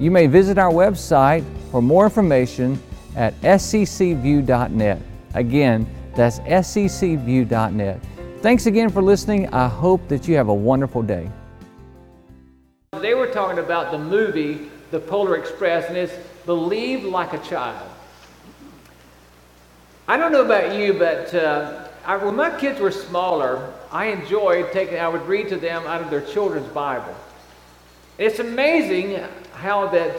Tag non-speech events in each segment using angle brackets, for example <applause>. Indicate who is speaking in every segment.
Speaker 1: You may visit our website for more information at sccview.net. Again, that's sccview.net. Thanks again for listening. I hope that you have a wonderful day.
Speaker 2: They were talking about the movie, The Polar Express, and it's Believe Like a Child. I don't know about you, but uh, I, when my kids were smaller, I enjoyed taking, I would read to them out of their children's Bible. It's amazing how that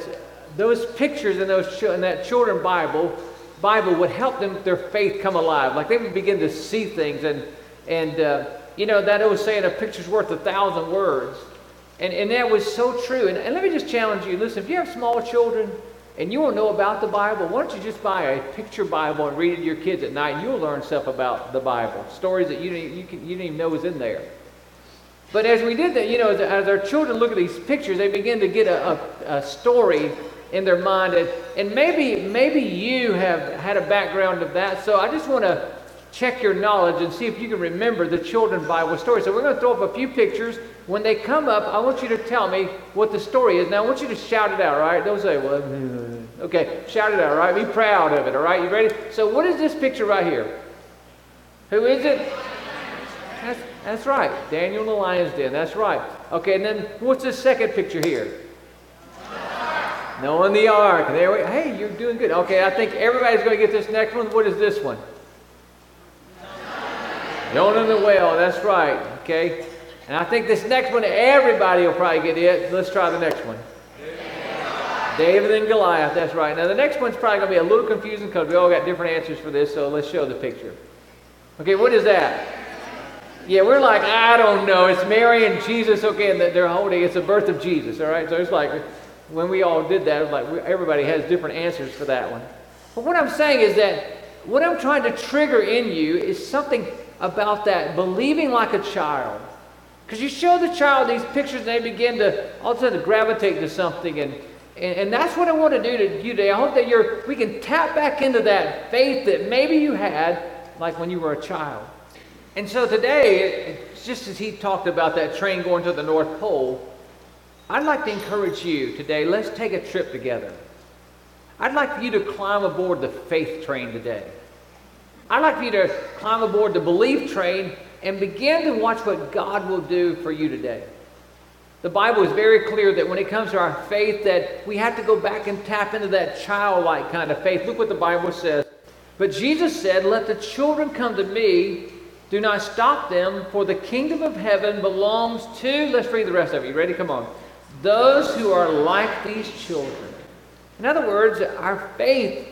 Speaker 2: those pictures in, those, in that children Bible, Bible would help them, their faith come alive. Like they would begin to see things. And, and uh, you know, that old saying, a picture's worth a thousand words. And, and that was so true. And, and let me just challenge you listen, if you have small children and you don't know about the Bible, why don't you just buy a picture Bible and read it to your kids at night, and you'll learn stuff about the Bible, stories that you didn't, you, can, you didn't even know was in there. But as we did that, you know, as, our children look at these pictures, they begin to get a, a, a story in their mind. And, and maybe, maybe you have had a background of that. So I just want to check your knowledge and see if you can remember the children Bible story. So we're going to throw up a few pictures. When they come up, I want you to tell me what the story is. Now I want you to shout it out, right? Don't say, well, <laughs> okay, shout it out, right? Be proud of it, all right? You ready? So what is this picture right here? Who is it? That's, that's right. Daniel in the lion's den. That's right. Okay, and then what's the second picture here? Noah in the ark. There we, hey, you're doing good. Okay, I think everybody's going to get this next one. What is this one? Jonah in the whale. That's right. Okay. And I think this next one, everybody will probably get it. Let's try the next one. David and Goliath. That's right. Now the next one's probably going to be a little confusing because we all got different answers for this. So let's show the picture. Okay, what is that? Yeah, we're like, I don't know. It's Mary and Jesus. Okay, and they're holding. It's the birth of Jesus. All right. So it's like when we all did that, it was like everybody has different answers for that one. But what I'm saying is that what I'm trying to trigger in you is something about that believing like a child. Because you show the child these pictures and they begin to all of a sudden gravitate to something. And, and, and that's what I want to do to you today. I hope that you're, we can tap back into that faith that maybe you had like when you were a child. And so today, just as he talked about that train going to the North Pole, I'd like to encourage you today, let's take a trip together. I'd like for you to climb aboard the faith train today. I'd like for you to climb aboard the belief train and begin to watch what God will do for you today. The Bible is very clear that when it comes to our faith that we have to go back and tap into that childlike kind of faith. Look what the Bible says. But Jesus said, "Let the children come to me. Do not stop them, for the kingdom of heaven belongs to Let's read the rest of it. You ready? Come on. Those who are like these children. In other words, our faith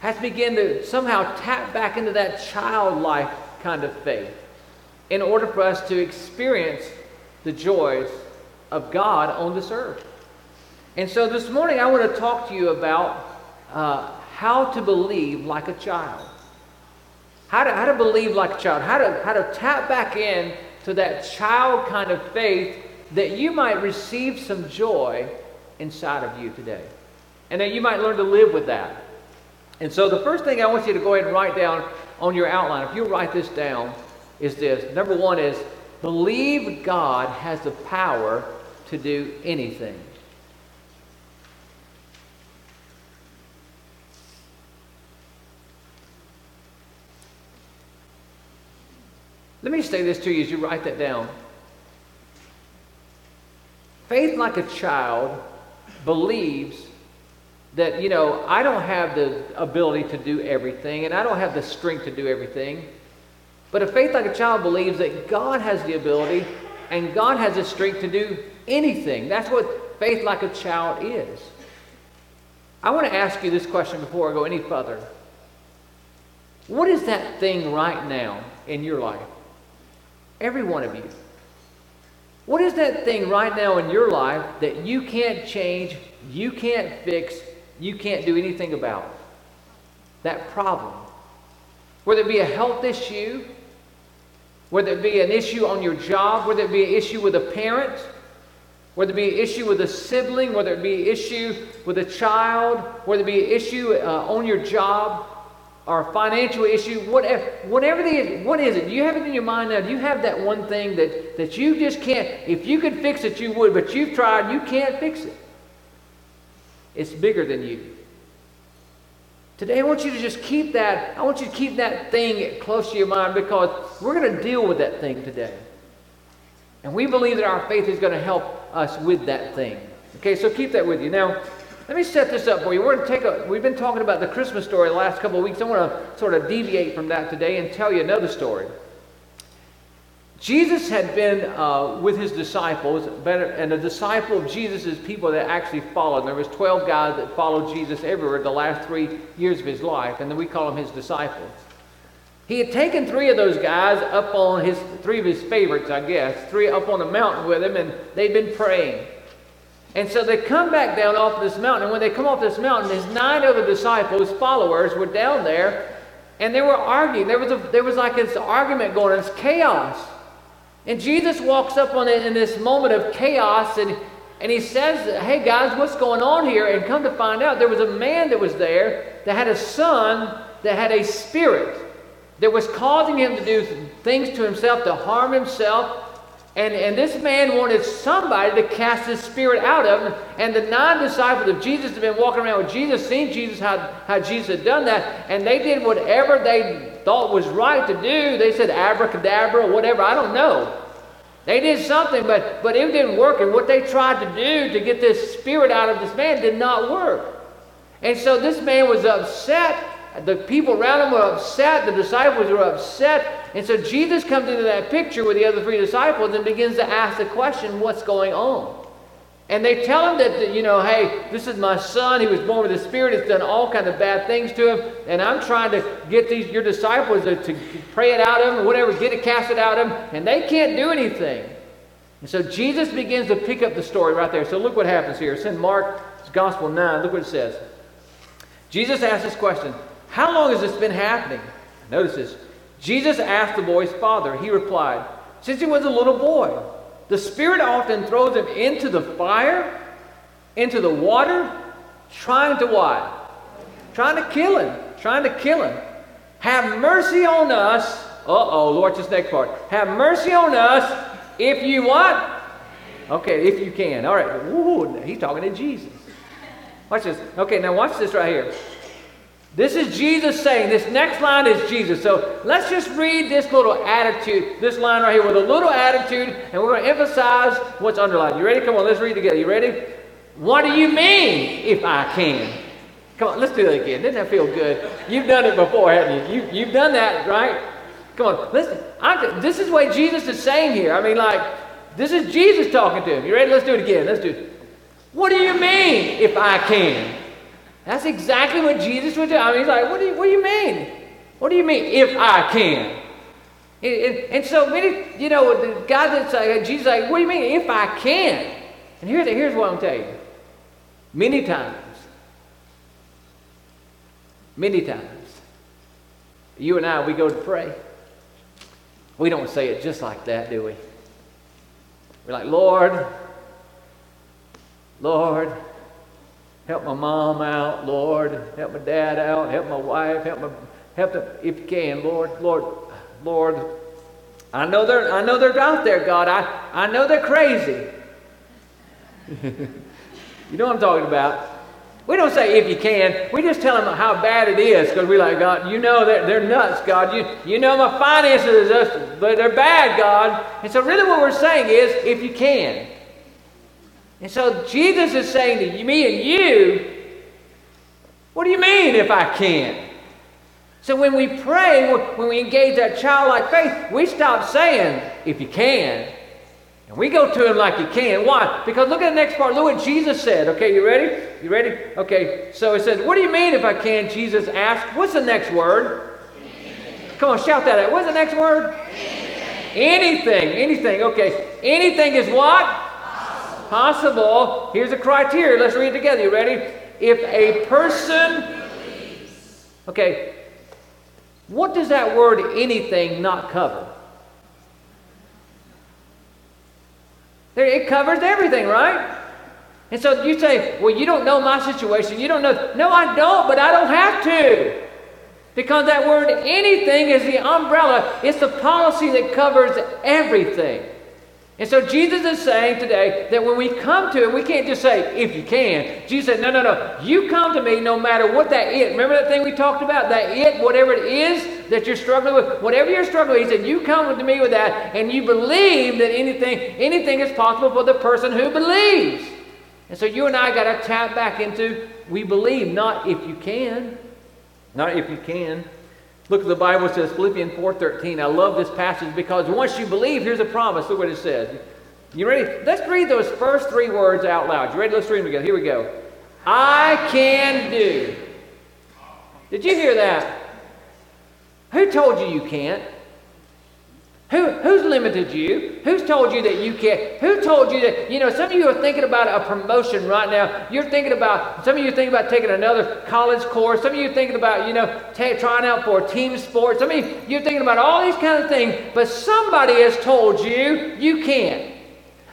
Speaker 2: has to begin to somehow tap back into that childlike kind of faith in order for us to experience the joys of God on this earth. And so this morning I want to talk to you about uh, how to believe like a child. How to, how to believe like a child. How to, how to tap back in to that child kind of faith that you might receive some joy inside of you today. And that you might learn to live with that. And so the first thing I want you to go ahead and write down on your outline, if you write this down, is this. Number one is believe God has the power to do anything. Let me say this to you as you write that down. Faith, like a child, believes that, you know, I don't have the ability to do everything and I don't have the strength to do everything. But a faith like a child believes that God has the ability and God has the strength to do anything. That's what faith like a child is. I want to ask you this question before I go any further. What is that thing right now in your life? Every one of you. What is that thing right now in your life that you can't change, you can't fix, you can't do anything about that problem. Whether it be a health issue, whether it be an issue on your job, whether it be an issue with a parent, whether it be an issue with a sibling, whether it be an issue with a child, whether it be an issue uh, on your job or financial issue, whatever, whatever it is, what is it? Do you have it in your mind now? Do you have that one thing that, that you just can't, if you could fix it, you would, but you've tried, you can't fix it? It's bigger than you. Today, I want you to just keep that, I want you to keep that thing close to your mind because we're going to deal with that thing today. And we believe that our faith is going to help us with that thing. Okay, so keep that with you. Now, let me set this up for you. We're going to take a, we've been talking about the Christmas story the last couple of weeks. I want to sort of deviate from that today and tell you another story. Jesus had been uh, with his disciples, and a disciple of Jesus is people that actually followed. There was 12 guys that followed Jesus everywhere the last three years of his life, and then we call them his disciples. He had taken three of those guys up on his, three of his favorites, I guess, three up on a mountain with him, and they'd been praying. And so they come back down off this mountain, and when they come off this mountain, his nine other disciples, followers, were down there, and they were arguing. There was, a, there was like this argument going on, it's chaos. And Jesus walks up on it in this moment of chaos and, and he says, Hey guys, what's going on here? And come to find out, there was a man that was there that had a son that had a spirit that was causing him to do things to himself, to harm himself. And, and this man wanted somebody to cast his spirit out of him. And the nine disciples of Jesus had been walking around with Jesus, seeing Jesus, how, how Jesus had done that. And they did whatever they thought was right to do. They said abracadabra or whatever, I don't know. They did something, but, but it didn't work. And what they tried to do to get this spirit out of this man did not work. And so this man was upset. The people around him were upset. The disciples were upset. And so Jesus comes into that picture with the other three disciples and begins to ask the question, What's going on? And they tell him that, you know, hey, this is my son. He was born with a spirit. It's done all kinds of bad things to him. And I'm trying to get these your disciples to, to pray it out of him or whatever, get it, cast it out of him. And they can't do anything. And so Jesus begins to pick up the story right there. So look what happens here. It's in Mark's Gospel 9. Look what it says. Jesus asked this question How long has this been happening? Notice this. Jesus asked the boy's father. He replied, Since he was a little boy. The Spirit often throws him into the fire, into the water, trying to what? Trying to kill him. Trying to kill him. Have mercy on us. Uh oh, Lord, this next part. Have mercy on us if you what? Okay, if you can. All right. Ooh, he's talking to Jesus. Watch this. Okay, now watch this right here. This is Jesus saying, this next line is Jesus. So let's just read this little attitude, this line right here with a little attitude, and we're going to emphasize what's underlined. You ready? Come on, let's read together. You ready? What do you mean, if I can? Come on, let's do that again. Didn't that feel good? You've done it before, haven't you? you you've done that, right? Come on, listen. I'm, this is what Jesus is saying here. I mean, like, this is Jesus talking to him. You ready? Let's do it again. Let's do it. What do you mean, if I can? That's exactly what Jesus would do. I mean, he's like, what do you, what do you mean? What do you mean, if I can? And, and, and so many, you know, the guy that's like, uh, Jesus like, what do you mean, if I can? And here's, here's what I'm telling you. Many times, many times, you and I, we go to pray. We don't say it just like that, do we? We're like, Lord, Lord, Help my mom out, Lord. Help my dad out. Help my wife. Help my help them if you can, Lord. Lord, Lord. I know they're I know they're out there, God. I, I know they're crazy. <laughs> you know what I'm talking about. We don't say if you can. We just tell them how bad it is because we're like, God, you know they're, they're nuts, God. You, you know my finances, are, just but they're bad, God. And so really what we're saying is if you can. And so Jesus is saying to me and you, what do you mean if I can? So when we pray, when we engage that childlike faith, we stop saying, if you can. And we go to him like you can. Why? Because look at the next part. Look what Jesus said. Okay, you ready? You ready? Okay, so it says, What do you mean if I can? Jesus asked. What's the next word? Come on, shout that out. What's the next word? Anything. Anything. Okay. Anything is what? Possible. Here's a criteria. Let's read it together. You ready? if a person. Okay, what does that word anything not cover? It covers everything, right? And so you say, well, you don't know my situation. You don't know. No, I don't, but I don't have to. Because that word anything is the umbrella, it's the policy that covers everything. And so Jesus is saying today that when we come to Him, we can't just say, if you can. Jesus said, no, no, no. You come to me no matter what that is. Remember that thing we talked about? That it, whatever it is that you're struggling with, whatever you're struggling with, He said, you come to me with that, and you believe that anything, anything is possible for the person who believes. And so you and I got to tap back into we believe, not if you can. Not if you can. Look at the Bible says Philippians 4:13. I love this passage because once you believe, here's a promise. Look what it says. You ready? Let's read those first three words out loud. You ready? Let's read them together. Here we go. I can do. Did you hear that? Who told you you can't? Who, who's limited you? Who's told you that you can't? Who told you that, you know, some of you are thinking about a promotion right now. You're thinking about, some of you are thinking about taking another college course. Some of you are thinking about, you know, t- trying out for a team sport. Some of you, you're thinking about all these kind of things, but somebody has told you you can't.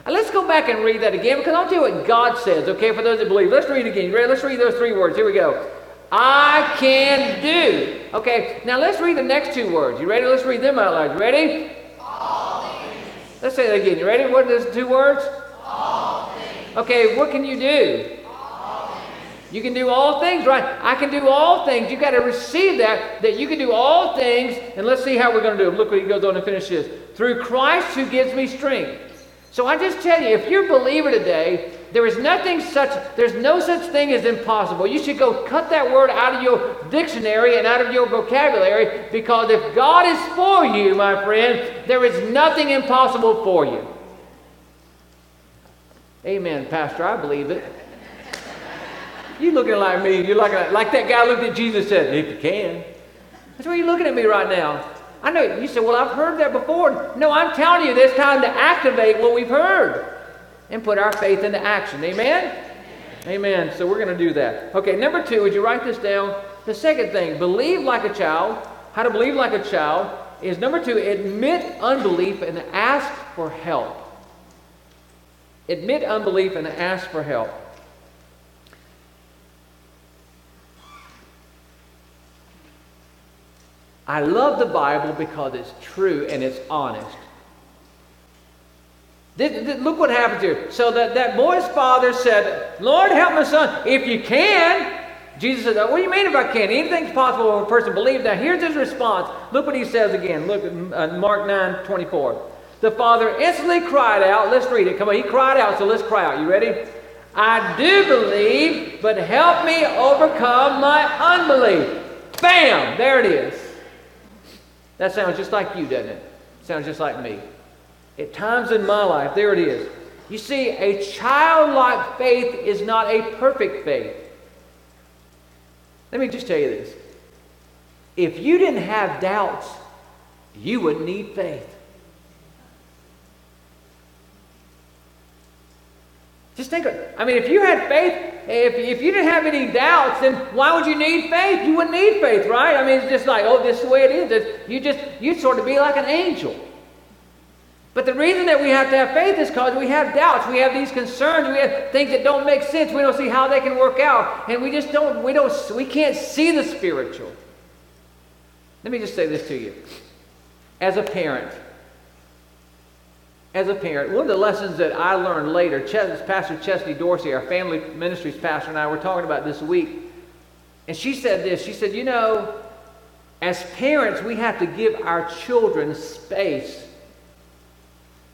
Speaker 2: let's go back and read that again because I'll tell you what God says, okay, for those that believe. Let's read it again. Ready? Let's read those three words. Here we go. I can do. Okay, now let's read the next two words. You ready? Let's read them out loud. You ready? Let's say that again. You ready? What are those two words? Okay, what can you do? You can do all things, right? I can do all things. You got to receive that, that you can do all things. And let's see how we're going to do it. Look what he goes on and finishes. Through Christ who gives me strength. So I just tell you, if you're a believer today, there is nothing such, there's no such thing as impossible. You should go cut that word out of your dictionary and out of your vocabulary because if God is for you, my friend, there is nothing impossible for you. Amen, Pastor. I believe it. You looking like me. You're looking like that guy looked at Jesus and said, if you can. That's why you're looking at me right now. I know you said, well, I've heard that before. No, I'm telling you, it's time to activate what we've heard and put our faith into action. Amen? Amen. So we're going to do that. Okay, number two, would you write this down? The second thing, believe like a child. How to believe like a child is number two, admit unbelief and ask for help. Admit unbelief and ask for help. I love the Bible because it's true and it's honest. Look what happens here. So that, that boy's father said, Lord, help my son. If you can. Jesus said, What do you mean if I can? Anything's possible for a person to believe. Now, here's his response. Look what he says again. Look at uh, Mark 9 24. The father instantly cried out. Let's read it. Come on, he cried out, so let's cry out. You ready? I do believe, but help me overcome my unbelief. Bam! There it is. That sounds just like you, doesn't it? Sounds just like me. At times in my life, there it is. You see, a childlike faith is not a perfect faith. Let me just tell you this. If you didn't have doubts, you wouldn't need faith. Just think of it. I mean, if you had faith, if, if you didn't have any doubts, then why would you need faith? You wouldn't need faith, right? I mean, it's just like, oh, this is the way it is. It's, you just, you'd sort of be like an angel. But the reason that we have to have faith is because we have doubts. We have these concerns. We have things that don't make sense. We don't see how they can work out. And we just don't, we don't, we can't see the spiritual. Let me just say this to you. As a parent, as a parent, one of the lessons that I learned later, Pastor Chesney Dorsey, our family ministries pastor, and I were talking about this week. And she said this. She said, You know, as parents, we have to give our children space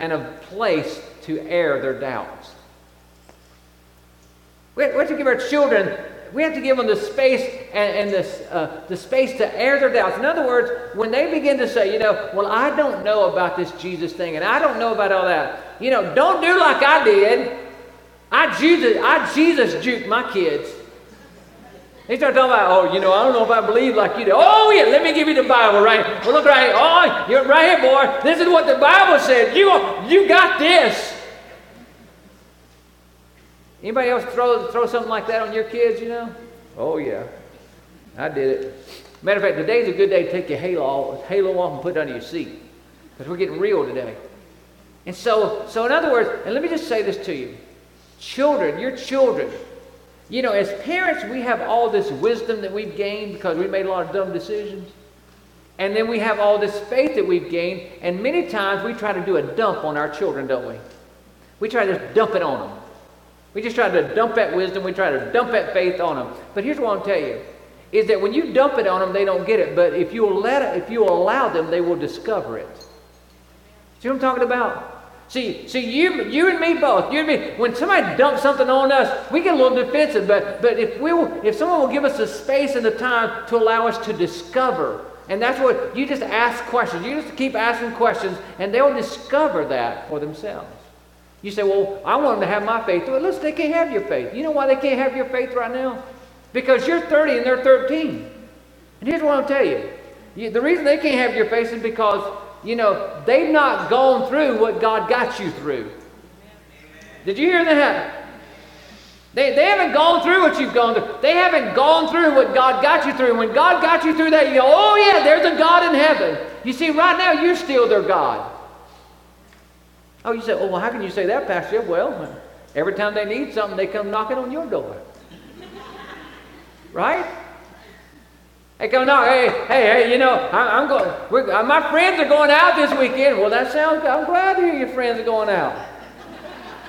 Speaker 2: and a place to air their doubts. We have to give our children, we have to give them the space and, and this, uh, the space to air their doubts. In other words, when they begin to say, you know, well, I don't know about this Jesus thing and I don't know about all that, you know, don't do like I did. I Jesus, I Jesus juked my kids. They start talking about, oh, you know, I don't know if I believe like you do. Oh, yeah, let me give you the Bible, right? Well, look right here. Oh, you're right here, boy. This is what the Bible said. You, you got this. Anybody else throw, throw something like that on your kids, you know? Oh, yeah. I did it. Matter of fact, today's a good day to take your halo halo off and put it under your seat. Because we're getting real today. And so, so in other words, and let me just say this to you. Children, your children, you know, as parents, we have all this wisdom that we've gained because we made a lot of dumb decisions. And then we have all this faith that we've gained. And many times we try to do a dump on our children, don't we? We try to just dump it on them. We just try to dump that wisdom. We try to dump that faith on them. But here's what I'll tell you is that when you dump it on them, they don't get it. But if you let it, if you allow them, they will discover it. See what I'm talking about? See, see, you, you and me both. You and me. When somebody dumps something on us, we get a little defensive. But, but if we will, if someone will give us the space and the time to allow us to discover, and that's what you just ask questions. You just keep asking questions, and they'll discover that for themselves. You say, "Well, I want them to have my faith." Well, listen, they can't have your faith. You know why they can't have your faith right now? Because you're 30 and they're 13. And here's what I'll tell you. you the reason they can't have your faith is because you know, they've not gone through what God got you through. Did you hear that? They, they haven't gone through what you've gone through. They haven't gone through what God got you through. When God got you through that, you go, oh, yeah, there's a God in heaven. You see, right now, you're still their God. Oh, you say, oh, well, how can you say that, Pastor? Well, every time they need something, they come knocking on your door. <laughs> right? Hey, come knock. Hey, hey, hey, you know, I, am going, uh, my friends are going out this weekend. Well, that sounds good. I'm glad to hear your friends are going out.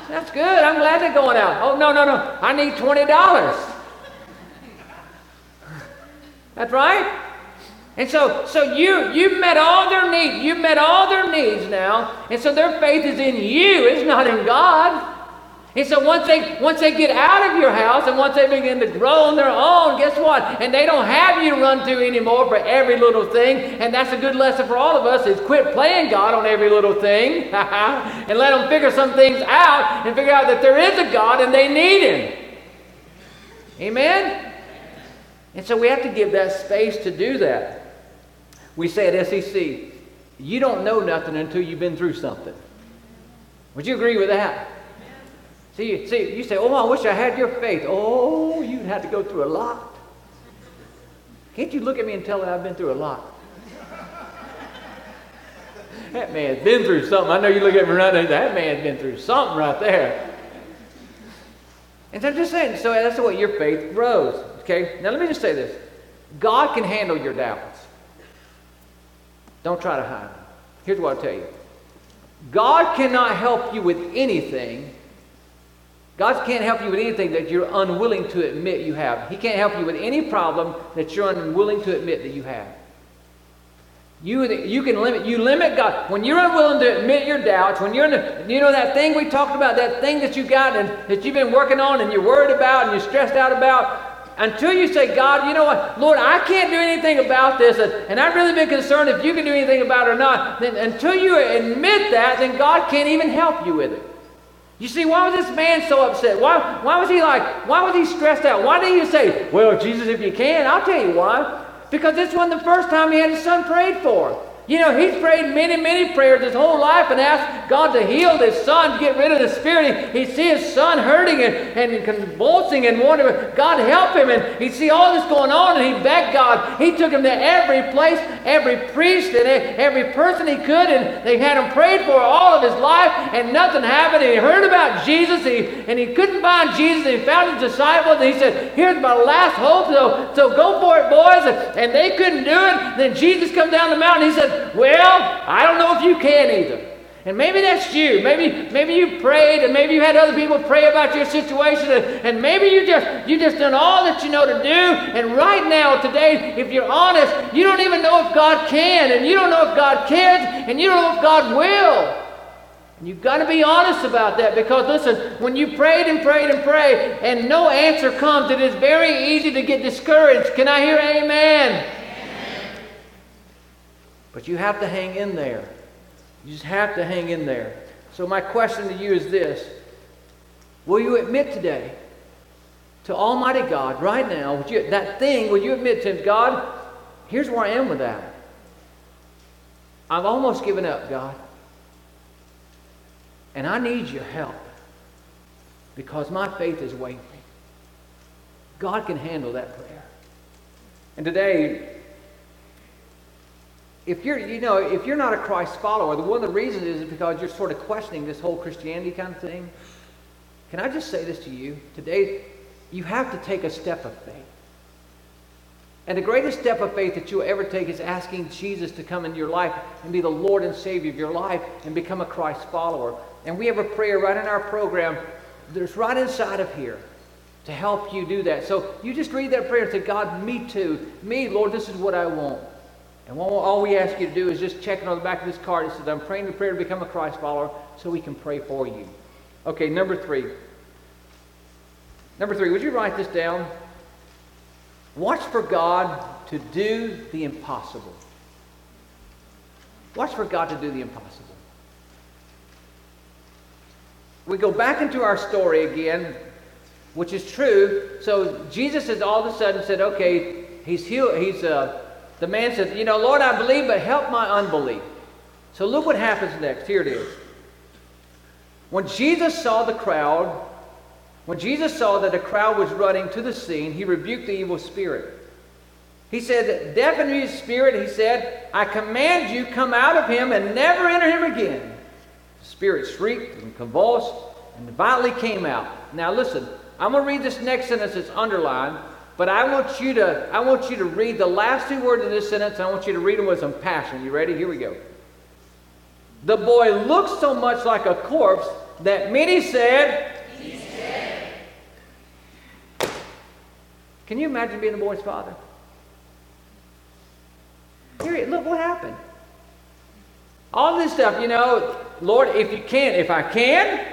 Speaker 2: That's good. I'm glad they're going out. Oh, no, no, no. I need $20. That's right. And so, so you, you've met all their needs. You've met all their needs now. And so their faith is in you. It's not in God. And said, once they once they get out of your house and once they begin to grow on their own, guess what? And they don't have you to run to anymore for every little thing. And that's a good lesson for all of us is quit playing God on every little thing <laughs> and let them figure some things out and figure out that there is a God and they need him. Amen? And so we have to give that space to do that. We say at SCC, you don't know nothing until you've been through something. Would you agree with that? See, see, you say, oh, I wish I had your faith. Oh, you'd have to go through a lot. Can't you look at me and tell me I've been through a lot? that man's been through something. I know you look at me right now, that man's been through something right there. And so I'm just saying, so that's the way your faith grows. Okay? Now let me just say this. God can handle your doubts. Don't try to hide them. Here's what I'll tell you. God cannot help you with anything God can't help you with anything that you're unwilling to admit you have. He can't help you with any problem that you're unwilling to admit that you have. You, you can limit, you limit God. When you're unwilling to admit your doubts, when you're you know that thing we talked about, that thing that you got and that you've been working on and you're worried about and you're stressed out about, until you say, God, you know what, Lord, I can't do anything about this, and, and I've really been concerned if you can do anything about it or not, then until you admit that, then God can't even help you with it. You see, why was this man so upset? Why, why was he like, why was he stressed out? Why didn't he say, Well, Jesus, if you can, I'll tell you why. Because this wasn't the first time he had his son prayed for. You know, he's prayed many, many prayers his whole life and asked God to heal his son, to get rid of the spirit. He, he see his son hurting and, and convulsing and wondering, God help him. And he see all this going on and he begged God. He took him to every place, every priest and every person he could, and they had him prayed for all of his life, and nothing happened. And he heard about Jesus, and he, and he couldn't find Jesus, and he found his disciples, and he said, Here's my last hope, so, so go for it, boys. And, and they couldn't do it. Then Jesus come down the mountain, he said, well, I don't know if you can either. And maybe that's you. Maybe, maybe you prayed and maybe you had other people pray about your situation and, and maybe you just you just done all that you know to do. And right now, today, if you're honest, you don't even know if God can, and you don't know if God cares, and you don't know if God will. You've got to be honest about that because listen, when you prayed and prayed and prayed and no answer comes, it is very easy to get discouraged. Can I hear amen? But you have to hang in there. You just have to hang in there. So, my question to you is this Will you admit today to Almighty God right now, you, that thing, will you admit to Him, God, here's where I am with that? I've almost given up, God. And I need your help. because my faith is wavering. God can handle that prayer. And today, if you're, you know, if you're not a Christ follower, the one of the reasons is because you're sort of questioning this whole Christianity kind of thing. Can I just say this to you? Today, you have to take a step of faith. And the greatest step of faith that you'll ever take is asking Jesus to come into your life and be the Lord and Savior of your life and become a Christ follower. And we have a prayer right in our program that's right inside of here to help you do that. So you just read that prayer and say, God, me too. Me, Lord, this is what I want. And all we ask you to do is just check it on the back of this card. It says, I'm praying the prayer to become a Christ follower so we can pray for you. Okay, number three. Number three, would you write this down? Watch for God to do the impossible. Watch for God to do the impossible. We go back into our story again, which is true. So Jesus has all of a sudden said, okay, he's healed. He's uh, the man says, you know, Lord, I believe, but help my unbelief. So look what happens next. Here it is. When Jesus saw the crowd, when Jesus saw that a crowd was running to the scene, he rebuked the evil spirit. He said, Deaf and mute spirit, he said, I command you, come out of him and never enter him again. The spirit shrieked and convulsed and violently came out. Now listen, I'm going to read this next sentence that's underlined, but I want you to I want you to read the last two words of this sentence. I want you to read them with some passion. You ready? Here we go. The boy looked so much like a corpse that many said, Can you imagine being the boy's father? Here, look what happened. All this stuff, you know, Lord, if you can, if I can,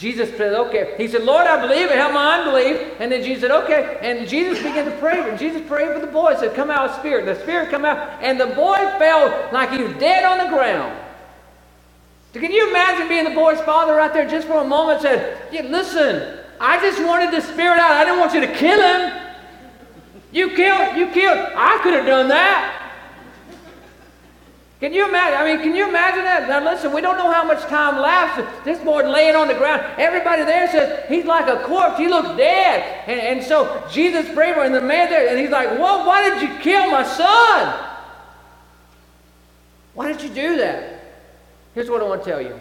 Speaker 2: Jesus said, okay. He said, Lord, I believe, help my unbelief. And then Jesus said, okay. And Jesus began to pray. And Jesus prayed for the boy. Said, come out, spirit. The spirit come out. And the boy fell like he was dead on the ground. Can you imagine being the boy's father right there just for a moment said, yeah, listen, I just wanted the spirit out. I didn't want you to kill him. You killed, you killed. I could have done that. Can you imagine? I mean, can you imagine that? Now listen, we don't know how much time lapsed. This boy laying on the ground. Everybody there says he's like a corpse. He looks dead. And, and so Jesus prayed for him, and the man there, and he's like, Well, why did you kill my son? Why did you do that? Here's what I want to tell you.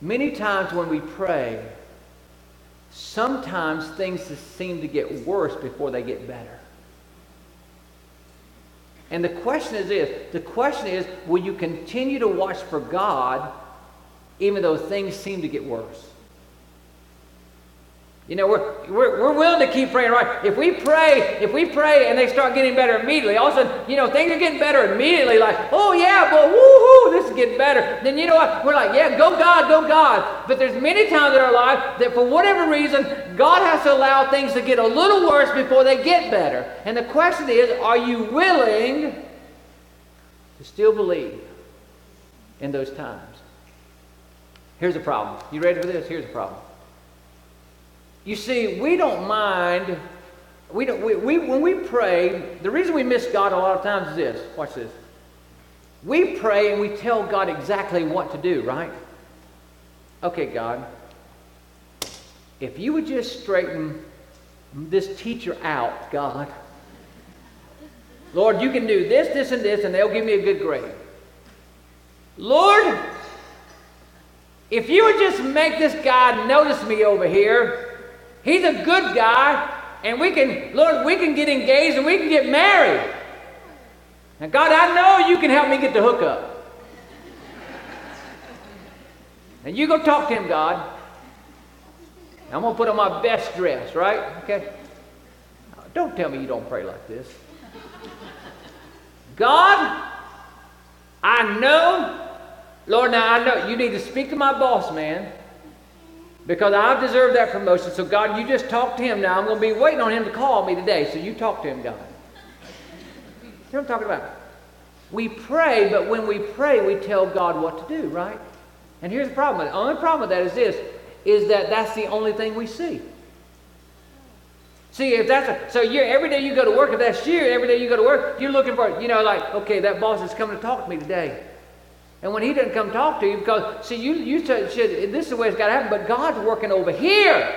Speaker 2: Many times when we pray, sometimes things seem to get worse before they get better. And the question is this the question is, will you continue to watch for God even though things seem to get worse? You know, we're, we're, we're willing to keep praying, right? If we pray, if we pray and they start getting better immediately, all of a sudden, you know, things are getting better immediately, like, oh yeah, but woohoo, this is getting better. Then you know what? We're like, yeah, go God, go God. But there's many times in our life that for whatever reason, God has to allow things to get a little worse before they get better. And the question is, are you willing to still believe in those times? Here's the problem. You ready for this? Here's the problem. You see, we don't mind. We don't, we, we, when we pray, the reason we miss God a lot of times is this. Watch this. We pray and we tell God exactly what to do, right? Okay, God, if you would just straighten this teacher out, God, Lord, you can do this, this, and this, and they'll give me a good grade. Lord, if you would just make this guy notice me over here, He's a good guy, and we can, Lord, we can get engaged and we can get married. Now, God, I know you can help me get the hookup. And you go talk to him, God. I'm going to put on my best dress, right? Okay? Don't tell me you don't pray like this. God, I know, Lord, now I know you need to speak to my boss, man. Because I've deserved that promotion. So, God, you just talk to him now. I'm going to be waiting on him to call me today. So, you talk to him, God. You know what I'm talking about? We pray, but when we pray, we tell God what to do, right? And here's the problem. The only problem with that is this, is that that's the only thing we see. See, if that's a, so you're, every day you go to work, if that's you, every day you go to work, you're looking for, you know, like, okay, that boss is coming to talk to me today. And when he doesn't come talk to you, because, see, you, you said, this is the way it's got to happen, but God's working over here.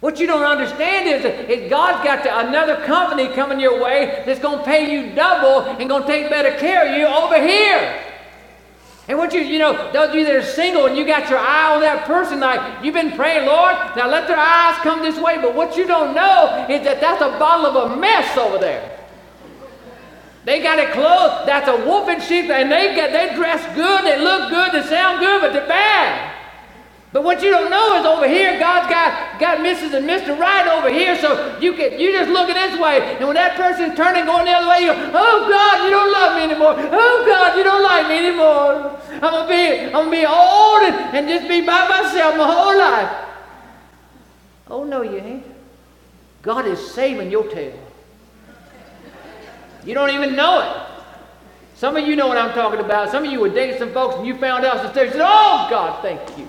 Speaker 2: What you don't understand is that God's got to, another company coming your way that's going to pay you double and going to take better care of you over here. And what you, you know, those of you that are single and you got your eye on that person, like you've been praying, Lord, now let their eyes come this way. But what you don't know is that that's a bottle of a mess over there. They got it clothed. That's a wolf in sheep, and they get they dress good, they look good, they sound good, but they're bad. But what you don't know is over here, God's got, got Mrs. and Mr. Right over here, so you can you just looking this way, and when that person's turning going the other way, you go, oh God, you don't love me anymore. Oh God, you don't like me anymore. I'm gonna be I'm gonna be old and, and just be by myself my whole life. Oh no, you ain't. God is saving your tail. You don't even know it. Some of you know what I'm talking about. Some of you were dating some folks and you found out some stuff. You said, Oh, God, thank you.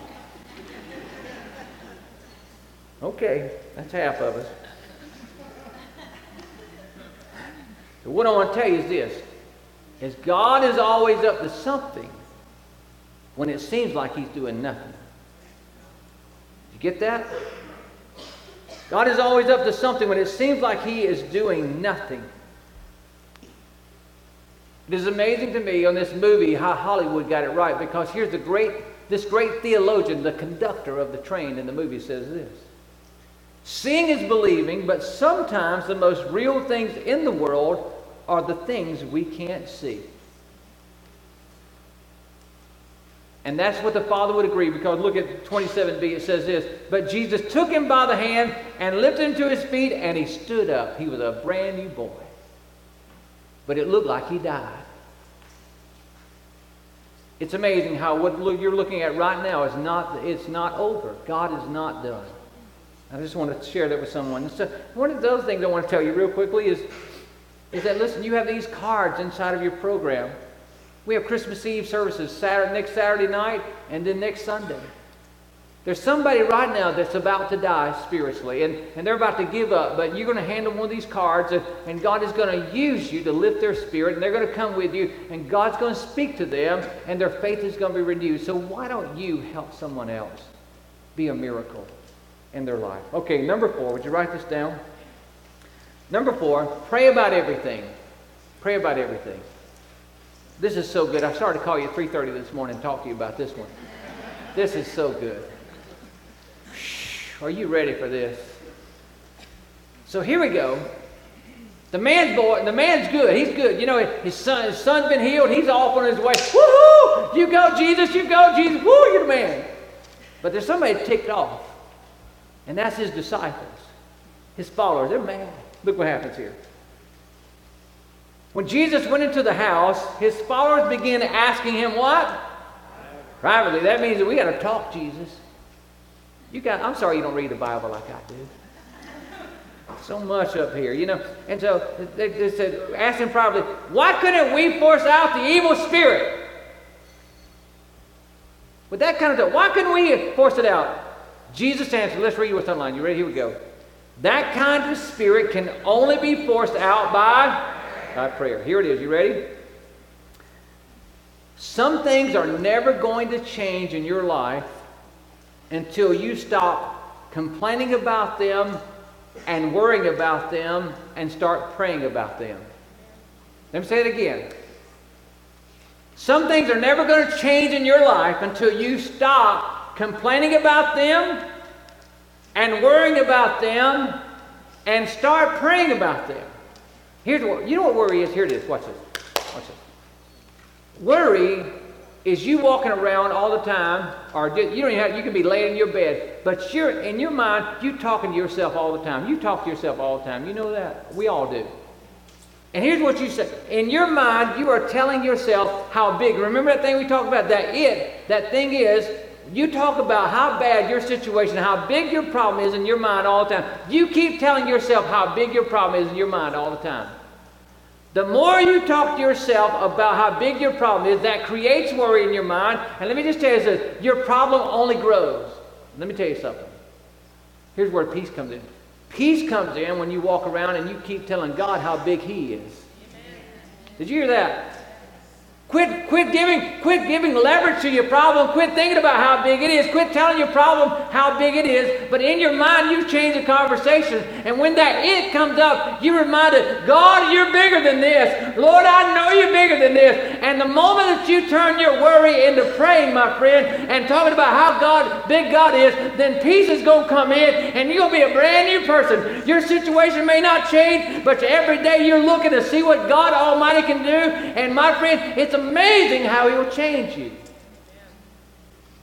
Speaker 2: Okay, that's half of us. So what I want to tell you is this is God is always up to something when it seems like he's doing nothing. You get that? God is always up to something when it seems like he is doing nothing. It is amazing to me on this movie how Hollywood got it right because here's the great, this great theologian, the conductor of the train in the movie says this. Seeing is believing, but sometimes the most real things in the world are the things we can't see. And that's what the Father would agree because look at 27b, it says this But Jesus took him by the hand and lifted him to his feet, and he stood up. He was a brand new boy but it looked like he died. It's amazing how what you're looking at right now is not, it's not over. God is not done. I just want to share that with someone. So one of those things I want to tell you real quickly is, is that, listen, you have these cards inside of your program. We have Christmas Eve services Saturday, next Saturday night and then next Sunday. There's somebody right now that's about to die spiritually, and, and they're about to give up, but you're going to hand them one of these cards, and, and God is going to use you to lift their spirit, and they're going to come with you, and God's going to speak to them, and their faith is going to be renewed. So why don't you help someone else be a miracle in their life? Okay, number four, would you write this down? Number four, pray about everything. Pray about everything. This is so good. I started to call you at 3.30 this morning and talk to you about this one. This is so good. Are you ready for this? So here we go. The man's boy, the man's good. He's good. You know, his son, his son's been healed. He's off on his way. Woohoo! You go, Jesus. You go, Jesus. Woo! You're the man. But there's somebody ticked off, and that's his disciples, his followers. They're mad. Look what happens here. When Jesus went into the house, his followers began asking him what? Privately. That means that we got to talk, Jesus. You got, I'm sorry you don't read the Bible like I do. So much up here, you know. And so they, they said, ask him probably, why couldn't we force out the evil spirit? With that kind of stuff, why couldn't we force it out? Jesus answered, let's read what's online. You ready? Here we go. That kind of spirit can only be forced out by, by prayer. Here it is. You ready? Some things are never going to change in your life until you stop complaining about them and worrying about them and start praying about them. Let me say it again. Some things are never going to change in your life until you stop complaining about them and worrying about them and start praying about them. Here's what you know what worry is? Here it is. Watch this. Watch this. Worry is you walking around all the time, or you don't have, you can be laying in your bed, but you're in your mind, you're talking to yourself all the time. You talk to yourself all the time. You know that? We all do. And here's what you say. In your mind, you are telling yourself how big. Remember that thing we talked about? That it, that thing is, you talk about how bad your situation, how big your problem is in your mind all the time. You keep telling yourself how big your problem is in your mind all the time. The more you talk to yourself about how big your problem is, that creates worry in your mind. And let me just tell you this your problem only grows. Let me tell you something. Here's where peace comes in. Peace comes in when you walk around and you keep telling God how big He is. Did you hear that? Quit, quit giving, quit giving leverage to your problem. Quit thinking about how big it is. Quit telling your problem how big it is. But in your mind, you change the conversation. And when that it comes up, you remind it, God, you're bigger than this. Lord, I know you're bigger than this. And the moment that you turn your worry into praying, my friend, and talking about how God, big God is, then peace is going to come in, and you're going to be a brand new person. Your situation may not change, but every day you're looking to see what God Almighty can do. And my friend, it's a amazing how He'll change you.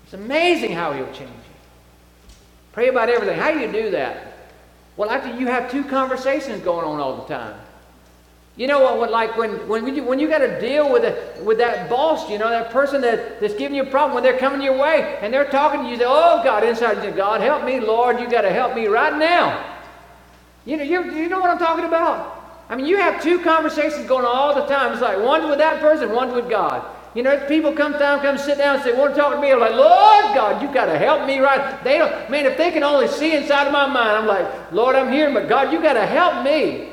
Speaker 2: It's amazing how He'll change you. Pray about everything. How do you do that? Well, after you have two conversations going on all the time. You know what, like when, when you, when you got to deal with, a, with that boss, you know, that person that, that's giving you a problem, when they're coming your way and they're talking to you, you say, oh, God, inside you God, help me, Lord, you got to help me right now. You know, you, you know what I'm talking about? I mean, you have two conversations going on all the time. It's like one with that person, one with God. You know, people come down, come sit down and say, want to talk to me. I'm like, Lord God, you got to help me right. They don't, man, if they can only see inside of my mind, I'm like, Lord, I'm here, but God, you got to help me.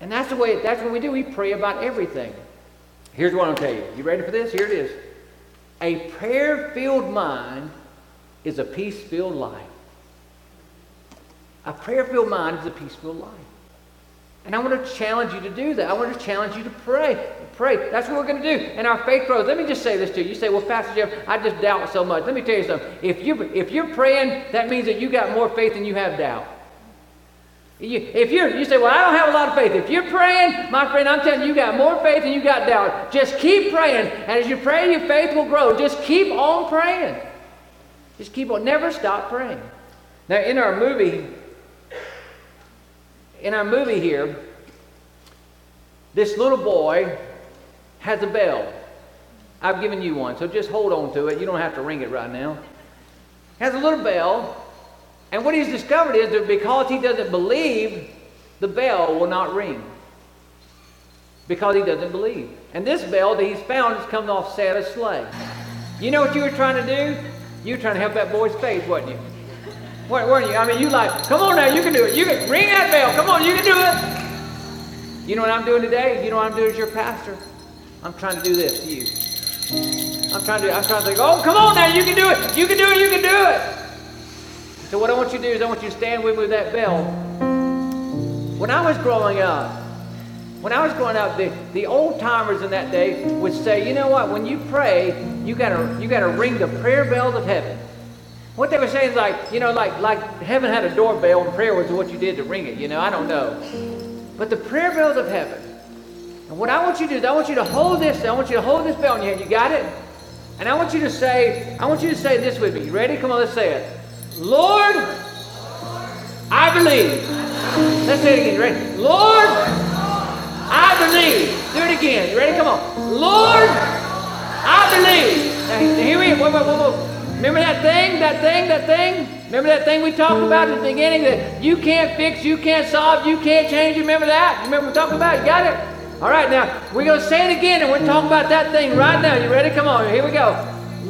Speaker 2: And that's the way, that's what we do. We pray about everything. Here's what to tell you. You ready for this? Here it is. A prayer filled mind is a peace filled life. A prayer filled mind is a peace filled life. And I want to challenge you to do that. I want to challenge you to pray. Pray. That's what we're going to do. And our faith grows. Let me just say this to you. You say, well, Pastor Jeff, I just doubt so much. Let me tell you something. If, you, if you're praying, that means that you got more faith than you have doubt. You, if you're, you say, well, I don't have a lot of faith. If you're praying, my friend, I'm telling you, you got more faith than you got doubt. Just keep praying. And as you pray, your faith will grow. Just keep on praying. Just keep on. Never stop praying. Now, in our movie, in our movie here, this little boy has a bell. I've given you one, so just hold on to it. You don't have to ring it right now. Has a little bell, and what he's discovered is that because he doesn't believe, the bell will not ring. Because he doesn't believe. And this bell that he's found is coming off Santa's sleigh. You know what you were trying to do? You were trying to help that boy's faith, wasn't you? Weren't you? I mean, you like, come on now, you can do it. You can ring that bell. Come on, you can do it. You know what I'm doing today? You know what I'm doing as your pastor? I'm trying to do this to you. I'm trying to, I'm trying to think, oh, come on now, you can do it. You can do it, you can do it. So what I want you to do is I want you to stand with me with that bell. When I was growing up, when I was growing up, the, the old timers in that day would say, you know what, when you pray, you gotta you gotta ring the prayer bells of heaven. What they were saying is like, you know, like, like heaven had a doorbell and prayer was what you did to ring it, you know, I don't know. But the prayer bells of heaven. And what I want you to do is I want you to hold this, I want you to hold this bell in your hand. You got it? And I want you to say, I want you to say this with me. You ready? Come on, let's say it. Lord, I believe. Let's say it again. You ready? Lord, I believe. Do it again. You ready? Come on. Lord, I believe. Now, here we go. Whoa, whoa, whoa, Remember that thing, that thing, that thing? Remember that thing we talked about at the beginning that you can't fix, you can't solve, you can't change? Remember that? Remember we're talking about? You got it? All right, now we're going to say it again and we're talking about that thing right now. You ready? Come on, here we go.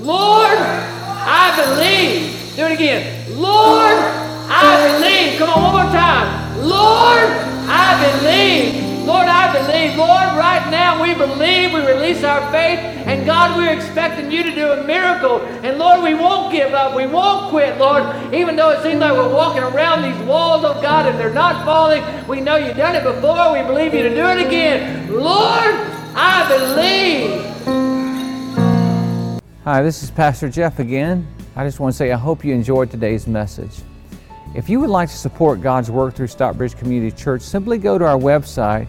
Speaker 2: Lord, I believe. Do it again. Lord, I believe. Come on, one more time. Lord, I believe. Lord, I believe. Lord, right now we believe, we release our faith, and God, we're expecting you to do a miracle. And Lord, we won't give up. We won't quit, Lord. Even though it seems like we're walking around these walls, of God, and they're not falling, we know you've done it before. We believe you to do it again. Lord, I believe.
Speaker 1: Hi, this is Pastor Jeff again. I just want to say I hope you enjoyed today's message. If you would like to support God's work through Stockbridge Community Church, simply go to our website